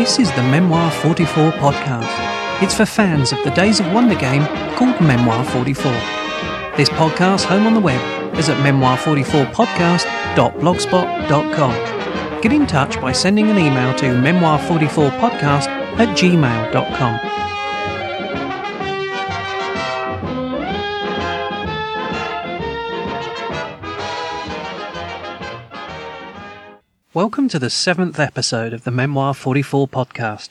This is the Memoir 44 podcast. It's for fans of the Days of Wonder game called Memoir 44. This podcast, home on the web, is at memoir44podcast.blogspot.com. Get in touch by sending an email to memoir44podcast at gmail.com. Welcome to the seventh episode of the Memoir 44 podcast.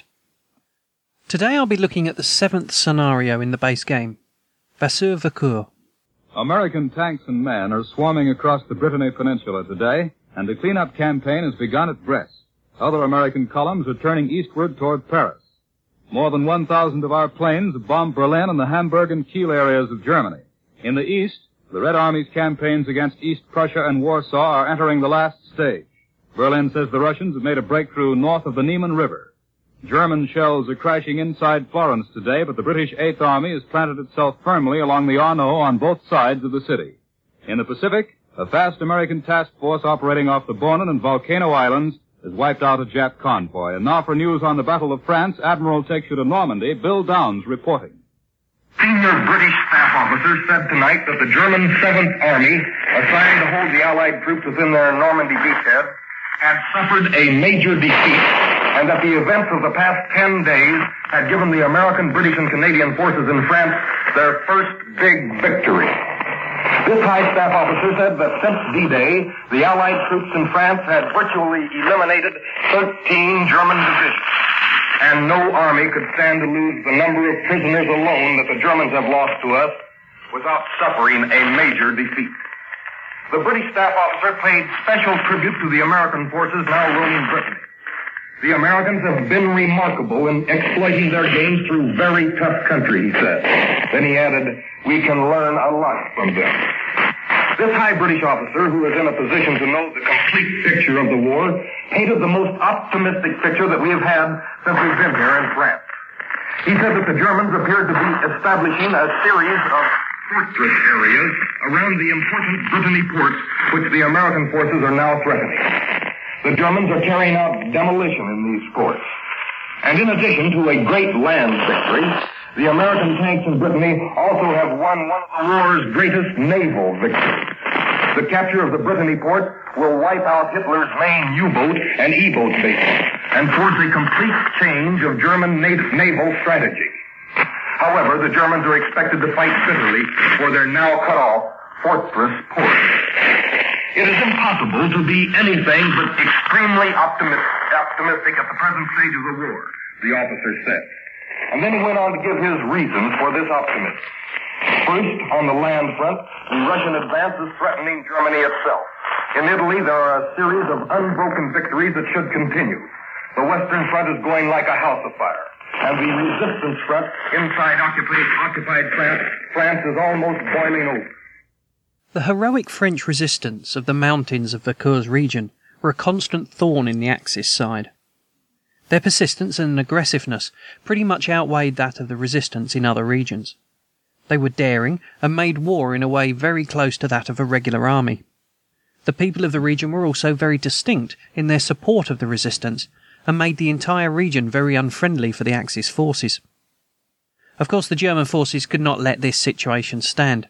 Today I'll be looking at the seventh scenario in the base game, Vassieux Vercors. American tanks and men are swarming across the Brittany Peninsula today, and the cleanup campaign has begun at Brest. Other American columns are turning eastward toward Paris. More than 1,000 of our planes have bombed Berlin and the Hamburg and Kiel areas of Germany. In the east, the Red Army's campaigns against East Prussia and Warsaw are entering the last stage. Berlin says the Russians have made a breakthrough north of the Niemen River. German shells are crashing inside Florence today, but the British Eighth Army has planted itself firmly along the Arno on both sides of the city. In the Pacific, a fast American task force operating off the Bonin and Volcano Islands has wiped out a Jap convoy. And now for news on the Battle of France, Admiral takes you to Normandy, Bill Downs reporting. Senior British staff officers said tonight that the German 7th Army, assigned to hold the Allied troops within their Normandy beachhead, had suffered a major defeat and that the events of the past 10 days had given the American, British, and Canadian forces in France their first big victory. This high staff officer said that since D-Day, the Allied troops in France had virtually eliminated 13 German divisions. And no army could stand to lose the number of prisoners alone that the Germans have lost to us without suffering a major defeat. The British staff officer paid special tribute to the American forces now roaming Britain. The Americans have been remarkable in exploiting their gains through very tough country, he said. Then he added, we can learn a lot from them. This high British officer, who is in a position to know the complete picture of the war, painted the most optimistic picture that we have had since we've been here in France. He said that the Germans appeared to be establishing a series of fortress areas around the important Brittany ports, which the American forces are now threatening. The Germans are carrying out demolition in these ports. And in addition to a great land victory, the American tanks in Brittany also have won one of the war's greatest naval victories. The capture of the Brittany port will wipe out Hitler's main U-boat and E-boat bases and force a complete change of German naval strategy. However, the Germans are expected to fight bitterly for their now cut off fortress port. It is impossible to be anything but extremely optimistic, optimistic at the present stage of the war, the officer said. And then he went on to give his reasons for this optimism. First, on the land front, the Russian advance is threatening Germany itself. In Italy, there are a series of unbroken victories that should continue. The Western Front is going like a house afire and the resistance front inside occupied, occupied France, France is almost boiling over. The heroic French resistance of the mountains of the Vercors's region were a constant thorn in the Axis side. Their persistence and aggressiveness pretty much outweighed that of the resistance in other regions. They were daring and made war in a way very close to that of a regular army. The people of the region were also very distinct in their support of the resistance and made the entire region very unfriendly for the Axis forces. Of course, the German forces could not let this situation stand.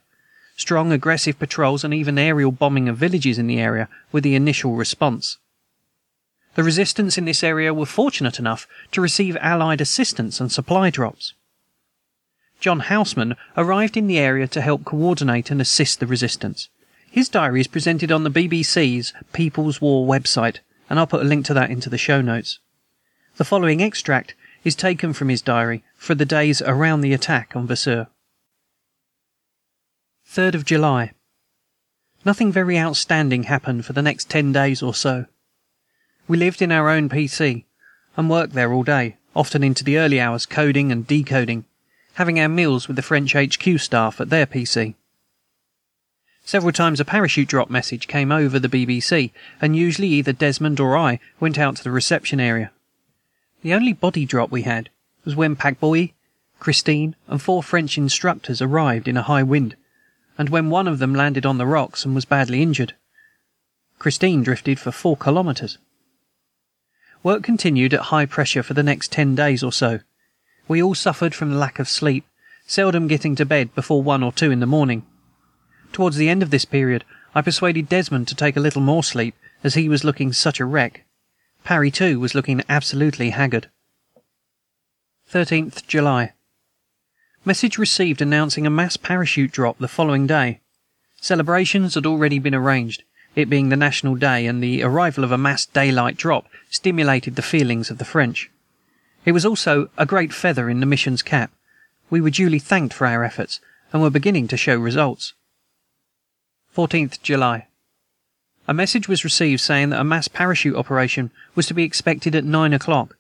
Strong, aggressive patrols and even aerial bombing of villages in the area were the initial response. The resistance in this area were fortunate enough to receive Allied assistance and supply drops. John Houseman arrived in the area to help coordinate and assist the resistance. His diary is presented on the BBC's People's War website, and I'll put a link to that into the show notes. The following extract is taken from his diary for the days around the attack on Vassieux. 3rd of July. Nothing very outstanding happened for the next ten days or so. We lived in our own PC and worked there all day, often into the early hours coding and decoding, having our meals with the French HQ staff at their PC. Several times a parachute drop message came over the BBC, and usually either Desmond or I went out to the reception area. The only body drop we had was when Paquebot, Christine, and four French instructors arrived in a high wind, and when one of them landed on the rocks and was badly injured. Christine drifted for four kilometers. Work continued at high pressure for the next ten days or so. We all suffered from lack of sleep, seldom getting to bed before one or two in the morning. Towards the end of this period, I persuaded Desmond to take a little more sleep, as he was looking such a wreck. Parry, too, was looking absolutely haggard. 13th July. Message received announcing a mass parachute drop the following day. Celebrations had already been arranged, it being the national day, and the arrival of a mass daylight drop stimulated the feelings of the French. It was also a great feather in the mission's cap. We were duly thanked for our efforts, and were beginning to show results. 14th July. A message was received saying that a mass parachute operation was to be expected at nine o'clock.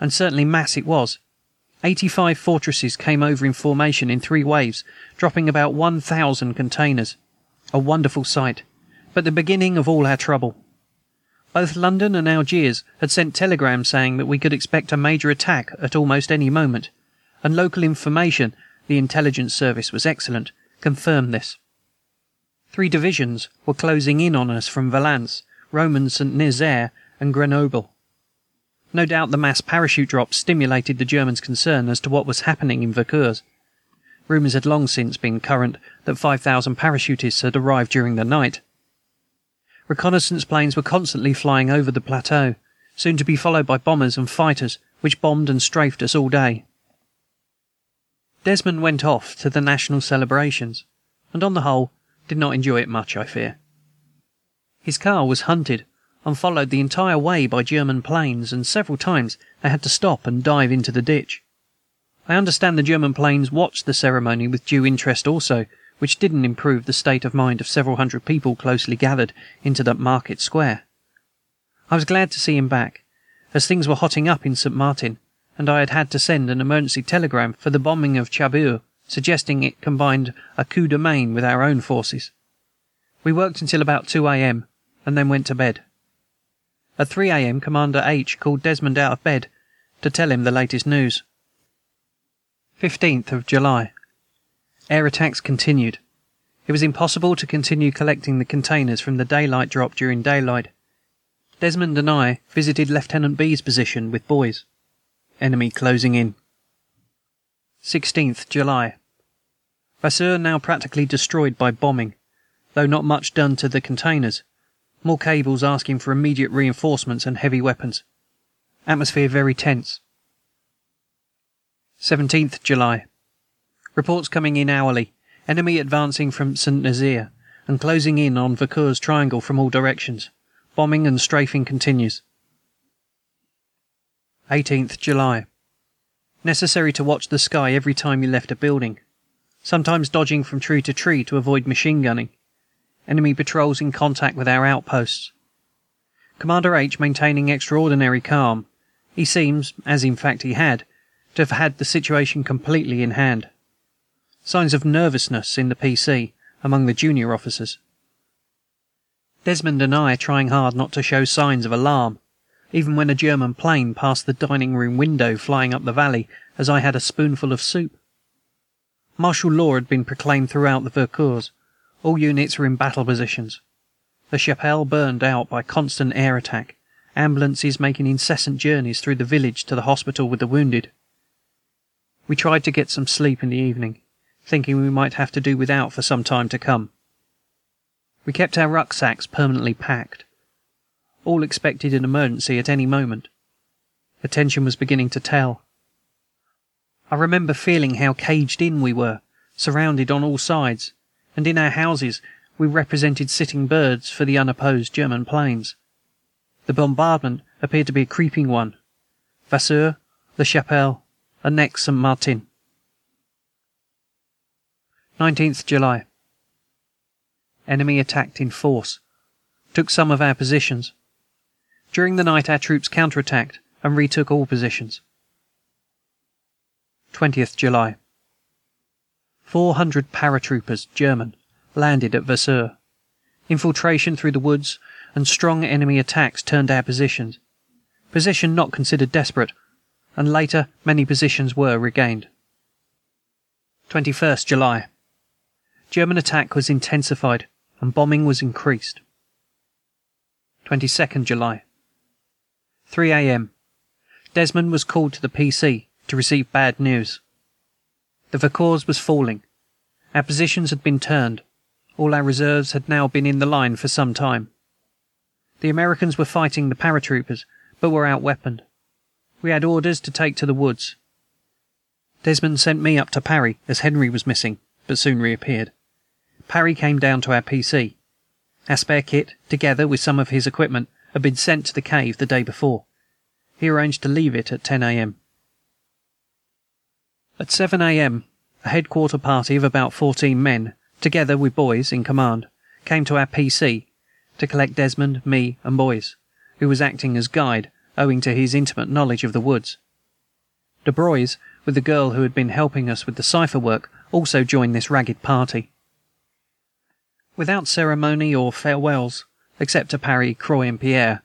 And certainly mass it was. Eighty five fortresses came over in formation in three waves, dropping about one thousand containers. A wonderful sight, but the beginning of all our trouble. Both London and Algiers had sent telegrams saying that we could expect a major attack at almost any moment, and local information the intelligence service was excellent confirmed this. Three divisions were closing in on us from Valence, Romans St. Nazaire, and Grenoble. No doubt the mass parachute drop stimulated the Germans' concern as to what was happening in Vercors. Rumors had long since been current that 5,000 parachutists had arrived during the night. Reconnaissance planes were constantly flying over the plateau, soon to be followed by bombers and fighters, which bombed and strafed us all day. Desmond went off to the national celebrations, and on the whole did not enjoy it much, I fear. His car was hunted and followed the entire way by German planes, and several times they had to stop and dive into the ditch. I understand the German planes watched the ceremony with due interest also, which didn't improve the state of mind of several hundred people closely gathered into that market square. I was glad to see him back, as things were hotting up in St. Martin, and I had had to send an emergency telegram for the bombing of Cherbourg suggesting it combined a coup de main with our own forces. We worked until about 2 a.m., and then went to bed. At 3 a.m., Commander H. called Desmond out of bed to tell him the latest news. 15th of July. Air attacks continued. It was impossible to continue collecting the containers from the daylight drop during daylight. Desmond and I visited Lieutenant B.'s position with boys. Enemy closing in. 16th July. Vassieux now practically destroyed by bombing, though not much done to the containers. More cables asking for immediate reinforcements and heavy weapons. Atmosphere very tense. 17th July. Reports coming in hourly. Enemy advancing from St. Nazaire and closing in on Vercors Triangle from all directions. Bombing and strafing continues. 18th July. Necessary to watch the sky every time you left a building sometimes dodging from tree to tree to avoid machine gunning. Enemy patrols in contact with our outposts. Commander H. maintaining extraordinary calm. He seems, as in fact he had, to have had the situation completely in hand. Signs of nervousness in the PC among the junior officers. Desmond and I trying hard not to show signs of alarm, even when a German plane passed the dining room window flying up the valley as I had a spoonful of soup. Martial law had been proclaimed throughout the Vercors. All units were in battle positions. The chapelle burned out by constant air attack, ambulances making incessant journeys through the village to the hospital with the wounded. We tried to get some sleep in the evening, thinking we might have to do without for some time to come. We kept our rucksacks permanently packed. All expected an emergency at any moment. The tension was beginning to tell. I remember feeling how caged in we were, surrounded on all sides, and in our houses we represented sitting birds for the unopposed German planes. The bombardment appeared to be a creeping one. Vassieux, La Chapelle, and next St. Martin. 19th July. Enemy attacked in force. Took some of our positions. During the night our troops counterattacked and retook all positions. 20th July. Four hundred paratroopers, German, landed at Vassieux. Infiltration through the woods and strong enemy attacks turned our positions. Position not considered desperate, and later many positions were regained. 21st July. German attack was intensified and bombing was increased. 22nd July. 3 a.m. Desmond was called to the PC to receive bad news. The Vercors was falling. Our positions had been turned. All our reserves had now been in the line for some time. The Americans were fighting the paratroopers, but were outweaponed. We had orders to take to the woods. Desmond sent me up to Parry, as Henry was missing, but soon reappeared. Parry came down to our PC. Our spare kit, together with some of his equipment, had been sent to the cave the day before. He arranged to leave it at 10 a.m. At 7 a.m., a headquarter party of about 14 men, together with boys in command, came to our PC to collect Desmond, me, and Boys, who was acting as guide, owing to his intimate knowledge of the woods. De Broys, with the girl who had been helping us with the cipher work, also joined this ragged party. Without ceremony or farewells, except to Parry, Croy, and Pierre,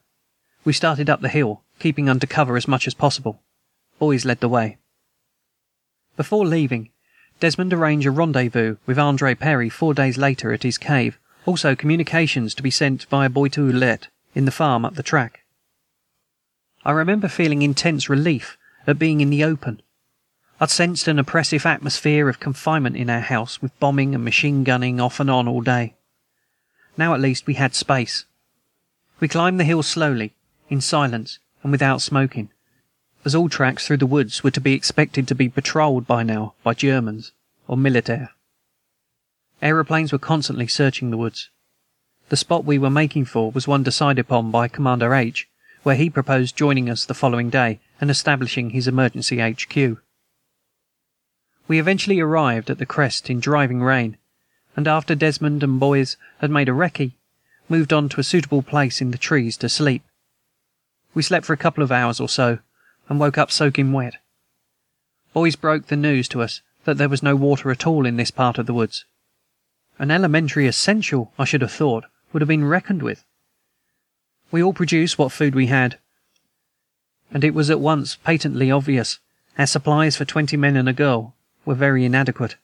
we started up the hill, keeping under cover as much as possible. Boys led the way. Before leaving, Desmond arranged a rendezvous with Andre Perry four days later at his cave, also communications to be sent via Boitou Let in the farm up the track. I remember feeling intense relief at being in the open. I'd sensed an oppressive atmosphere of confinement in our house, with bombing and machine gunning off and on all day. Now at least we had space. We climbed the hill slowly, in silence, and without smoking, as all tracks through the woods were to be expected to be patrolled by now by Germans or militaire. Aeroplanes were constantly searching the woods. The spot we were making for was one decided upon by Commander H, where he proposed joining us the following day and establishing his emergency HQ. We eventually arrived at the crest in driving rain, and after Desmond and boys had made a recce, moved on to a suitable place in the trees to sleep. We slept for a couple of hours or so, and woke up soaking wet. Boys broke the news to us that there was no water at all in this part of the woods. An elementary essential, I should have thought, would have been reckoned with. We all produced what food we had, and it was at once patently obvious our supplies for twenty men and a girl were very inadequate.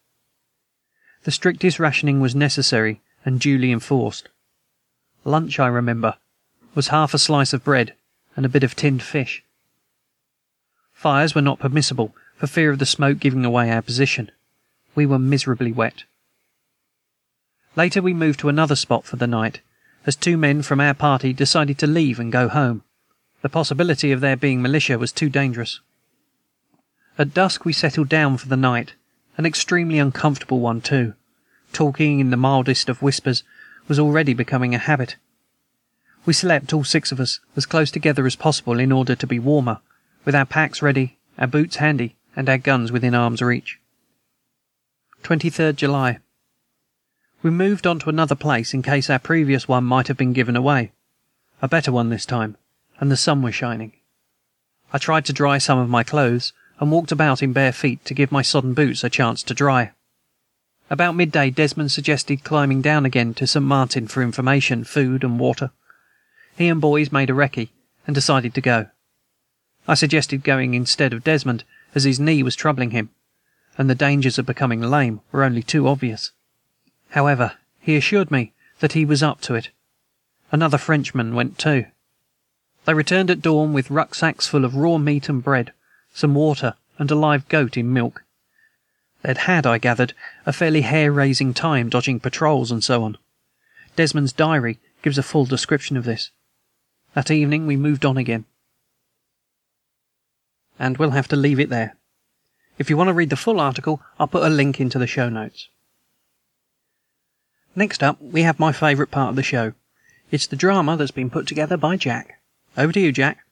The strictest rationing was necessary and duly enforced. Lunch, I remember, was half a slice of bread and a bit of tinned fish. Fires were not permissible for fear of the smoke giving away our position. We were miserably wet. Later we moved to another spot for the night, as two men from our party decided to leave and go home. The possibility of there being militia was too dangerous. At dusk we settled down for the night, an extremely uncomfortable one, too. Talking in the mildest of whispers was already becoming a habit. We slept, all six of us, as close together as possible in order to be warmer, with our packs ready, our boots handy, and our guns within arm's reach. 23rd July. We moved on to another place in case our previous one might have been given away. A better one this time, and the sun was shining. I tried to dry some of my clothes, and walked about in bare feet to give my sodden boots a chance to dry. About midday, Desmond suggested climbing down again to St. Martin for information, food, and water. He and boys made a recce, and decided to go. I suggested going instead of Desmond, as his knee was troubling him, and the dangers of becoming lame were only too obvious. However, he assured me that he was up to it. Another Frenchman went too. They returned at dawn with rucksacks full of raw meat and bread, some water, and a live goat in milk. They'd had, I gathered, a fairly hair raising time dodging patrols and so on. Desmond's diary gives a full description of this. That evening we moved on again. And we'll have to leave it there. If you want to read the full article, I'll put a link into the show notes. Next up, we have my favorite part of the show. It's the drama that's been put together by Jack. Over to you, Jack.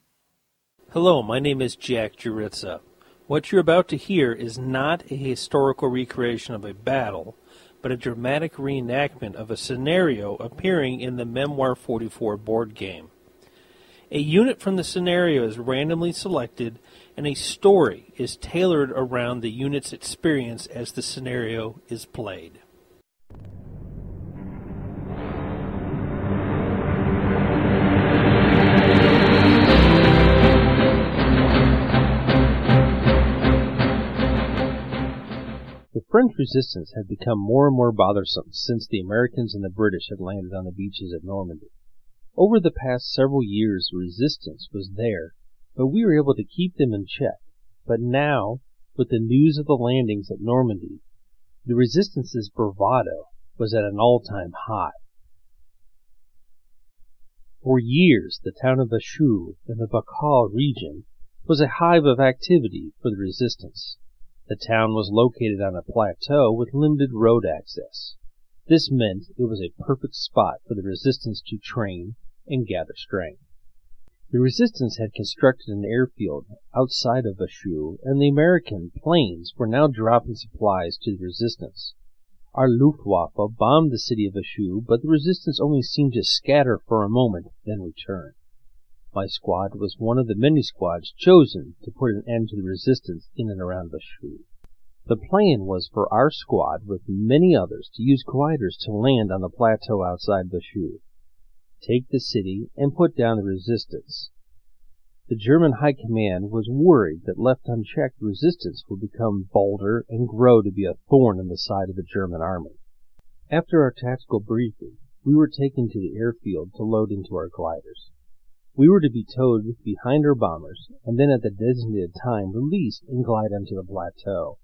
Hello, my name is Jack Juritza. What you're about to hear is not a historical recreation of a battle, but a dramatic reenactment of a scenario appearing in the Memoir 44 board game. A unit from the scenario is randomly selected, and a story is tailored around the unit's experience as the scenario is played. The French resistance had become more and more bothersome since the Americans and the British had landed on the beaches of Normandy. Over the past several years the resistance was there, but we were able to keep them in check. But now, with the news of the landings at Normandy, the resistance's bravado was at an all-time high. For years the town of Bacheux in the Bacau region was a hive of activity for the resistance. The town was located on a plateau with limited road access. This meant it was a perfect spot for the resistance to train and gather strength. The resistance had constructed an airfield outside of Bacheux, and the American planes were now dropping supplies to the resistance. Our Luftwaffe bombed the city of Bacheux, but the resistance only seemed to scatter for a moment, then return. My squad was one of the many squads chosen to put an end to the resistance in and around Bacheux. The plan was for our squad, with many others, to use gliders to land on the plateau outside Bacheux, take the city, and put down the resistance. The German High Command was worried that left unchecked resistance would become bolder and grow to be a thorn in the side of the German army. After our tactical briefing, we were taken to the airfield to load into our gliders. We were to be towed behind our bombers, and then at the designated time released and glide onto the plateau.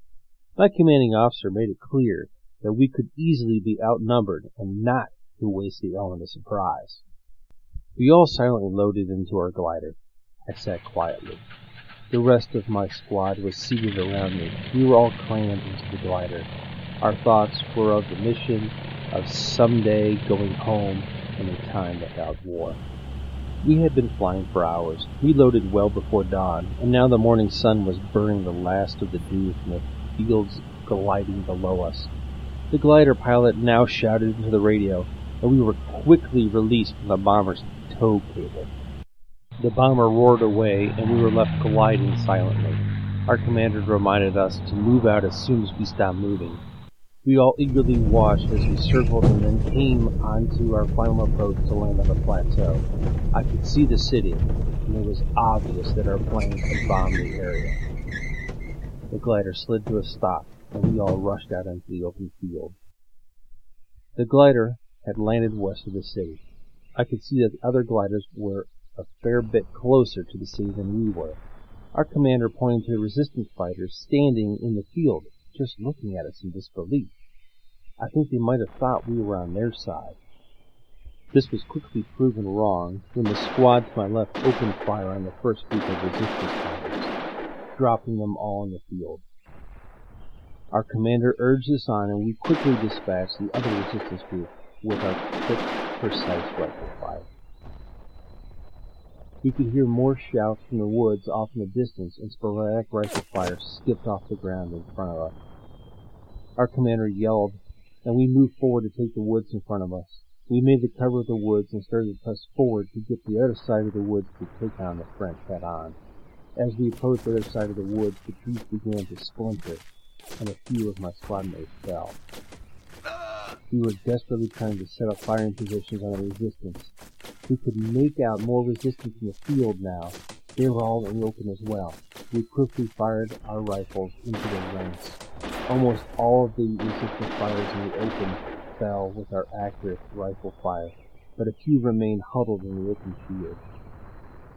My commanding officer made it clear that we could easily be outnumbered and not to waste the element of surprise. We all silently loaded into our glider. I sat quietly. The rest of my squad was seated around me. We were all crammed into the glider. Our thoughts were of the mission, of someday going home, and a time without war. We had been flying for hours. We loaded well before dawn, and now the morning sun was burning the last of the dew from the fields gliding below us. The glider pilot now shouted into the radio, and we were quickly released from the bomber's tow cable. The bomber roared away, and we were left gliding silently. Our commander reminded us to move out as soon as we stopped moving. We all eagerly watched as we circled and then came onto our final approach to land on the plateau. I could see the city, and it was obvious that our plane had bombed the area. The glider slid to a stop, and we all rushed out into the open field. The glider had landed west of the city. I could see that the other gliders were a fair bit closer to the city than we were. Our commander pointed to the resistance fighters standing in the field, just looking at us in disbelief. I think they might have thought we were on their side. This was quickly proven wrong when the squad to my left opened fire on the first group of resistance fighters, dropping them all in the field. Our commander urged us on, and we quickly dispatched the other resistance group with our quick, precise rifle fire. We could hear more shouts from the woods off in the distance, and sporadic rifle fire skipped off the ground in front of us. Our commander yelled, and we moved forward to take the woods in front of us. We made the cover of the woods and started to press forward to get the other side of the woods to take on the French head on. As we approached the other side of the woods, the trees began to splinter, and a few of my squad mates fell. We were desperately trying to set up firing positions on the resistance, we could make out more resistance in the field now. They were all in the open as well. We quickly fired our rifles into their ranks. Almost all of the resistance fires in the open fell with our accurate rifle fire, but a few remained huddled in the open field.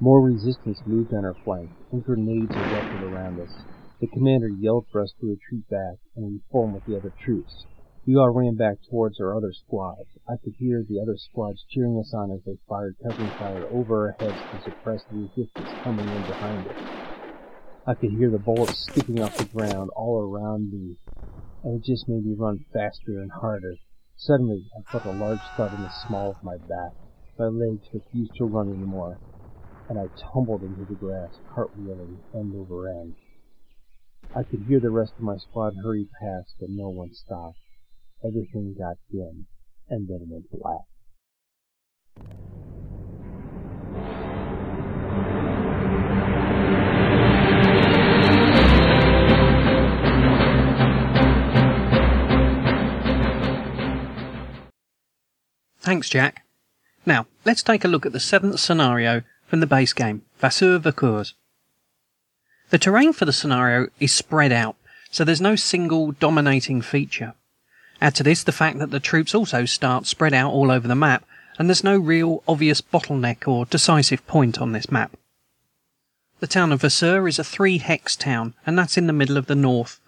More resistance moved on our flank, and grenades erupted around us. The commander yelled for us to retreat back, and we formed with the other troops. We all ran back towards our other squads. I could hear the other squads cheering us on as they fired covering fire over our heads to suppress the resistance coming in behind us. I could hear the bullets skipping off the ground all around me, and it just made me run faster and harder. Suddenly, I felt a large thud in the small of my back. My legs refused to run anymore, and I tumbled into the grass, cartwheeling end over end. I could hear the rest of my squad hurry past, but no one stopped everything got dim, and then went black. Thanks, Jack. Now, let's take a look at the seventh scenario from the base game, Vassieux-Vercors. The terrain for the scenario is spread out, so there's no single dominating feature. Add to this the fact that the troops also start spread out all over the map, and there's no real obvious bottleneck or decisive point on this map. The town of Vassieux is a three hex town, and that's in the middle of the north,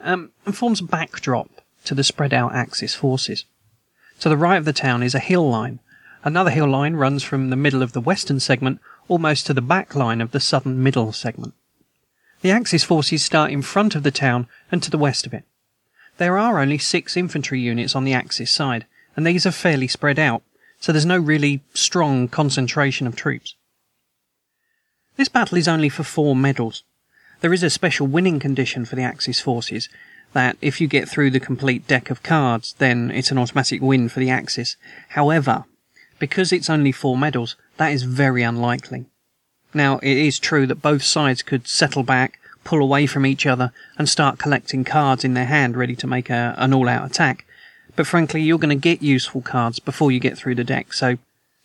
um, and forms a backdrop to the spread out Axis forces. To the right of the town is a hill line. Another hill line runs from the middle of the western segment almost to the back line of the southern middle segment. The Axis forces start in front of the town and to the west of it. There are only six infantry units on the Axis side, and these are fairly spread out, so there's no really strong concentration of troops. This battle is only for four medals. There is a special winning condition for the Axis forces that if you get through the complete deck of cards, then it's an automatic win for the Axis. However, because it's only four medals, that is very unlikely. Now, it is true that both sides could settle back, pull away from each other, and start collecting cards in their hand ready to make a, an all out attack. But frankly, you're going to get useful cards before you get through the deck, so,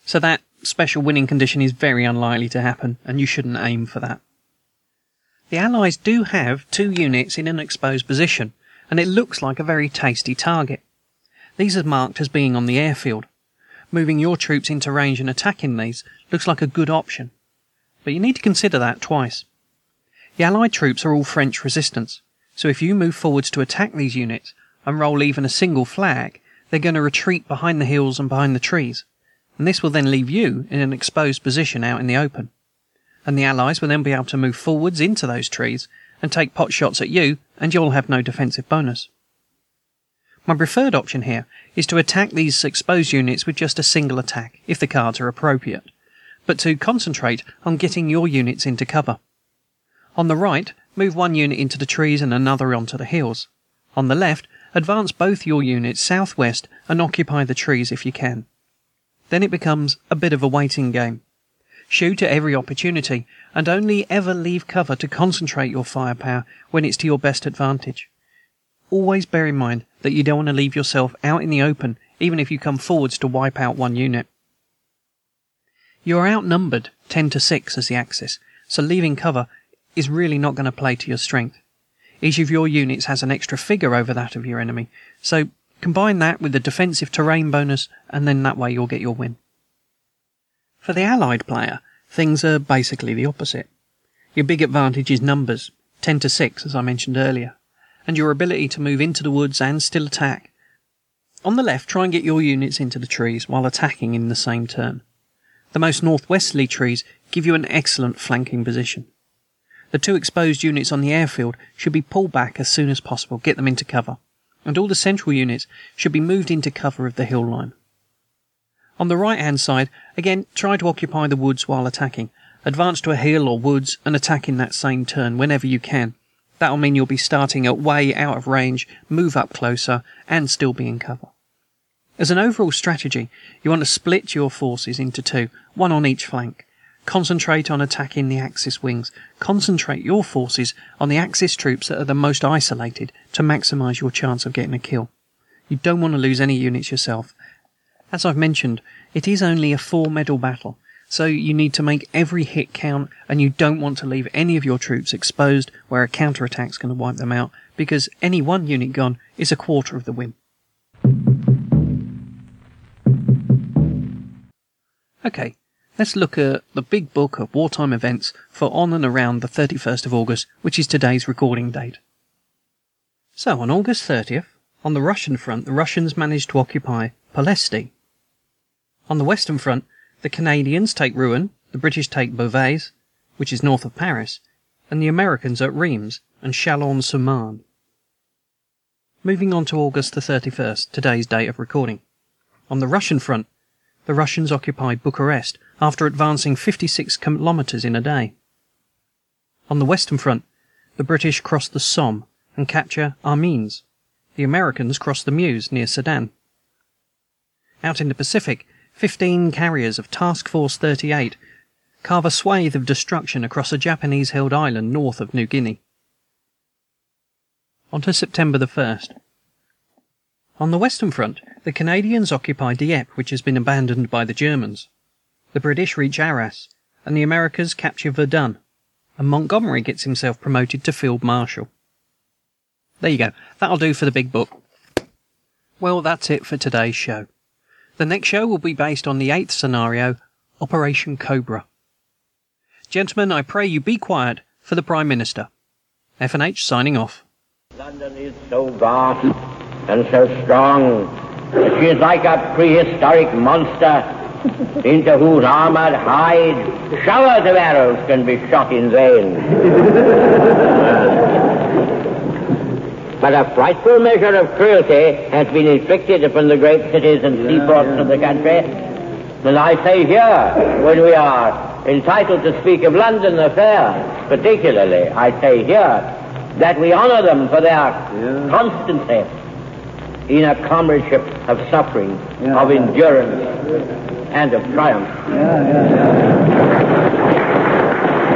so that special winning condition is very unlikely to happen, and you shouldn't aim for that. The Allies do have two units in an exposed position, and it looks like a very tasty target. These are marked as being on the airfield. Moving your troops into range and attacking these looks like a good option, but you need to consider that twice. The Allied troops are all French resistance, so if you move forwards to attack these units and roll even a single flag, they're going to retreat behind the hills and behind the trees and this will then leave you in an exposed position out in the open. And the Allies will then be able to move forwards into those trees and take pot shots at you, and you'll have no defensive bonus. My preferred option here is to attack these exposed units with just a single attack, if the cards are appropriate, but to concentrate on getting your units into cover. On the right, move one unit into the trees and another onto the hills. On the left, advance both your units southwest and occupy the trees if you can. Then it becomes a bit of a waiting game. Shoot at every opportunity, and only ever leave cover to concentrate your firepower when it's to your best advantage. Always bear in mind that you don't want to leave yourself out in the open, even if you come forwards to wipe out one unit. You are outnumbered 10 to 6 as the Axis, so leaving cover is really not going to play to your strength. Each of your units has an extra figure over that of your enemy, so Combine that with the defensive terrain bonus, and then that way you'll get your win. For the Allied player, things are basically the opposite. Your big advantage is numbers, 10 to 6, as I mentioned earlier, and your ability to move into the woods and still attack. On the left, try and get your units into the trees while attacking in the same turn. The most northwesterly trees give you an excellent flanking position. The two exposed units on the airfield should be pulled back as soon as possible, get them into cover and all the central units should be moved into cover of the hill line. On the right hand side, again, try to occupy the woods while attacking. Advance to a hill or woods and attack in that same turn whenever you can. That'll mean you'll be starting at way out of range, move up closer, and still be in cover. As an overall strategy, you want to split your forces into two, one on each flank. Concentrate on attacking the Axis wings. Concentrate your forces on the Axis troops that are the most isolated to maximize your chance of getting a kill. You don't want to lose any units yourself. As I've mentioned, it is only a four medal battle, so you need to make every hit count, and you don't want to leave any of your troops exposed where a counterattack's going to wipe them out, because any one unit gone is a quarter of the win. Okay, Let's look at the big book of wartime events for on and around the 31st of August, which is today's recording date. So, on August 30th, on the Russian front, the Russians managed to occupy Ploesti. On the Western front, the Canadians take Rouen, the British take Beauvais, which is north of Paris, and the Americans at Rheims and Chalon-sur-Marne. Moving on to August the 31st, today's date of recording. On the Russian front, the Russians occupied Bucharest after advancing 56 kilometers in a day. On the Western Front, the British cross the Somme and capture Amiens. The Americans cross the Meuse near Sedan. Out in the Pacific, 15 carriers of Task Force 38 carve a swathe of destruction across a Japanese held island north of New Guinea. On to September the 1st. On the Western Front, the Canadians occupy Dieppe, which has been abandoned by the Germans. The British reach Arras, and the Americans capture Verdun, and Montgomery gets himself promoted to Field Marshal. There you go. That'll do for the big book. Well, that's it for today's show. The next show will be based on the eighth scenario, Operation Cobra. Gentlemen, I pray you be quiet for the Prime Minister. F&H signing off. London is so vast and so strong that she is like a prehistoric monster into whose armored hide showers of arrows can be shot in vain. but a frightful measure of cruelty has been inflicted upon the great cities and seaports of the country. And I say here, when we are entitled to speak of London affairs, particularly, I say here, that we honor them for their constancy in a comradeship of suffering, of endurance, and of triumph.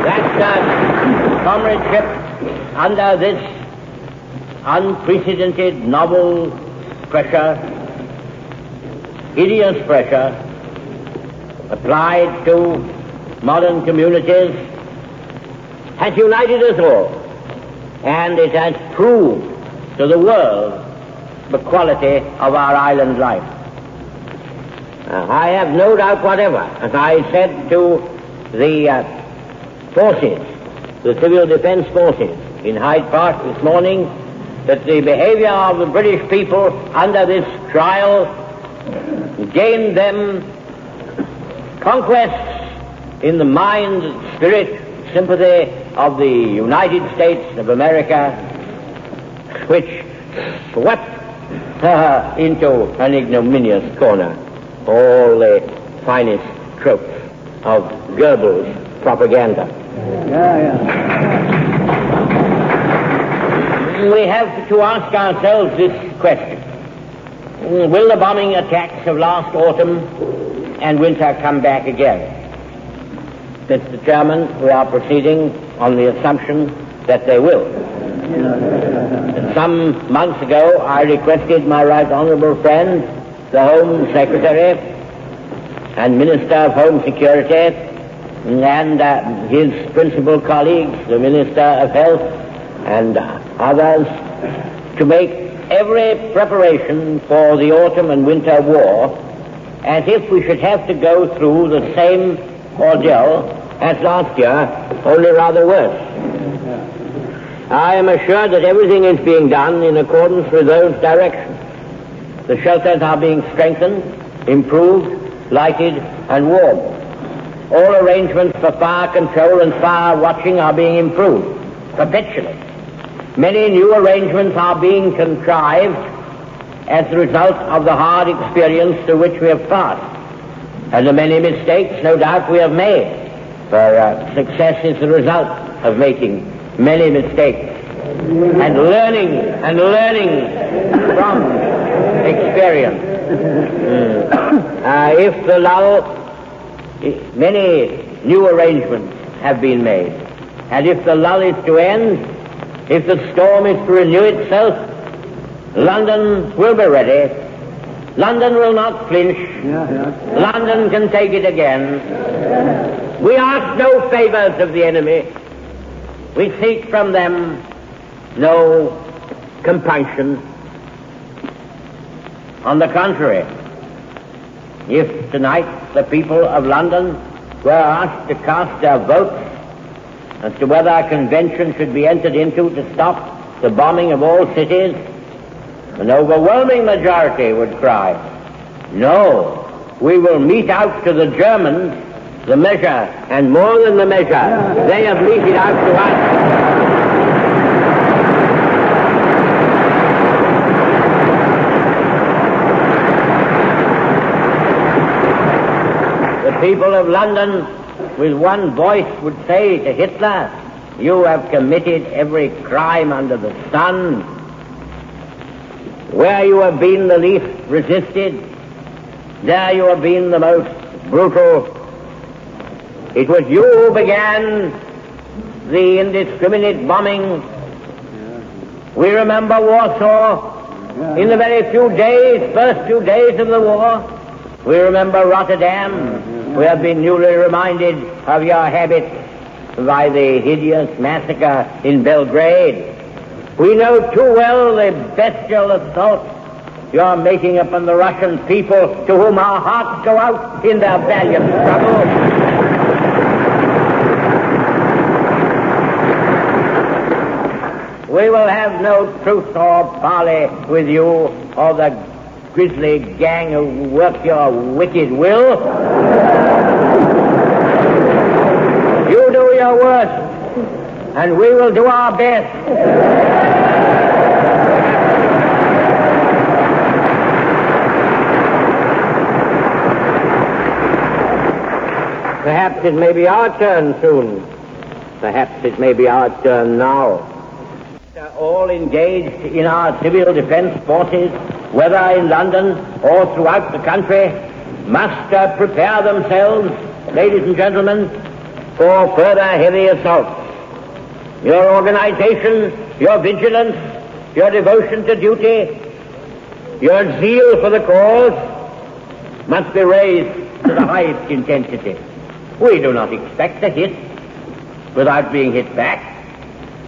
That uh, comradeship under this unprecedented novel pressure, hideous pressure, applied to modern communities, has united us all, and it has proved to the world the quality of our island life. Uh, I have no doubt whatever, as I said to the uh, forces, the civil defense forces in Hyde Park this morning, that the behavior of the British people under this trial gained them conquests in the mind, spirit, sympathy of the United States of America, which swept into an ignominious corner. All the finest tropes of Goebbels' propaganda. Yeah, yeah. We have to ask ourselves this question. Will the bombing attacks of last autumn and winter come back again? Mr. Chairman, we are proceeding on the assumption that they will. Some months ago, I requested my right honorable friend, the Home Secretary and Minister of Home Security, and uh, his principal colleagues, the Minister of Health and others, to make every preparation for the autumn and winter war as if we should have to go through the same ordeal as last year, only rather worse. I am assured that everything is being done in accordance with those directions. The shelters are being strengthened, improved, lighted, and warmed. All arrangements for fire control and fire watching are being improved perpetually. Many new arrangements are being contrived as the result of the hard experience through which we have passed. And the many mistakes, no doubt, we have made. For uh, success is the result of making many mistakes and learning and learning from experience. Mm. Uh, if the lull, many new arrangements have been made, and if the lull is to end, if the storm is to renew itself, London will be ready. London will not flinch. London can take it again. We ask no favors of the enemy. We seek from them no compunction. On the contrary, if tonight the people of London were asked to cast their votes as to whether a convention should be entered into to stop the bombing of all cities, an overwhelming majority would cry, no, we will mete out to the Germans the measure, and more than the measure, they have meted out to us. The people of London, with one voice, would say to Hitler, You have committed every crime under the sun. Where you have been the least resisted, there you have been the most brutal. It was you who began the indiscriminate bombing. We remember Warsaw in the very few days, first few days of the war. We remember Rotterdam. We have been newly reminded of your habits by the hideous massacre in Belgrade. We know too well the bestial assault you are making upon the Russian people to whom our hearts go out in their valiant struggle. We will have no truce or parley with you or the grisly gang who work your wicked will. You do your worst, and we will do our best. Perhaps it may be our turn soon. Perhaps it may be our turn now. All engaged in our civil defense forces, whether in London or throughout the country, must uh, prepare themselves, ladies and gentlemen, for further heavy assaults. Your organization, your vigilance, your devotion to duty, your zeal for the cause must be raised to the highest intensity. We do not expect a hit without being hit back,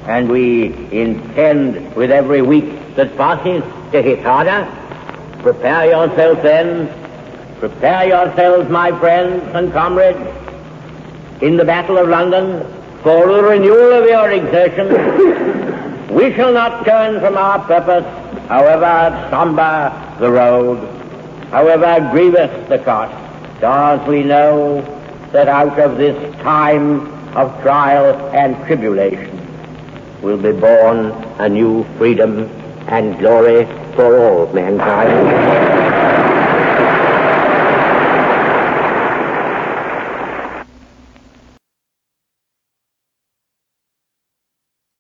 and we intend with every week that passes to hit harder. Prepare yourselves then, prepare yourselves, my friends and comrades, in the Battle of London for the renewal of your exertions. we shall not turn from our purpose, however somber the road, however grievous the cost, because we know that out of this time of trial and tribulation will be born a new freedom and glory for all mankind.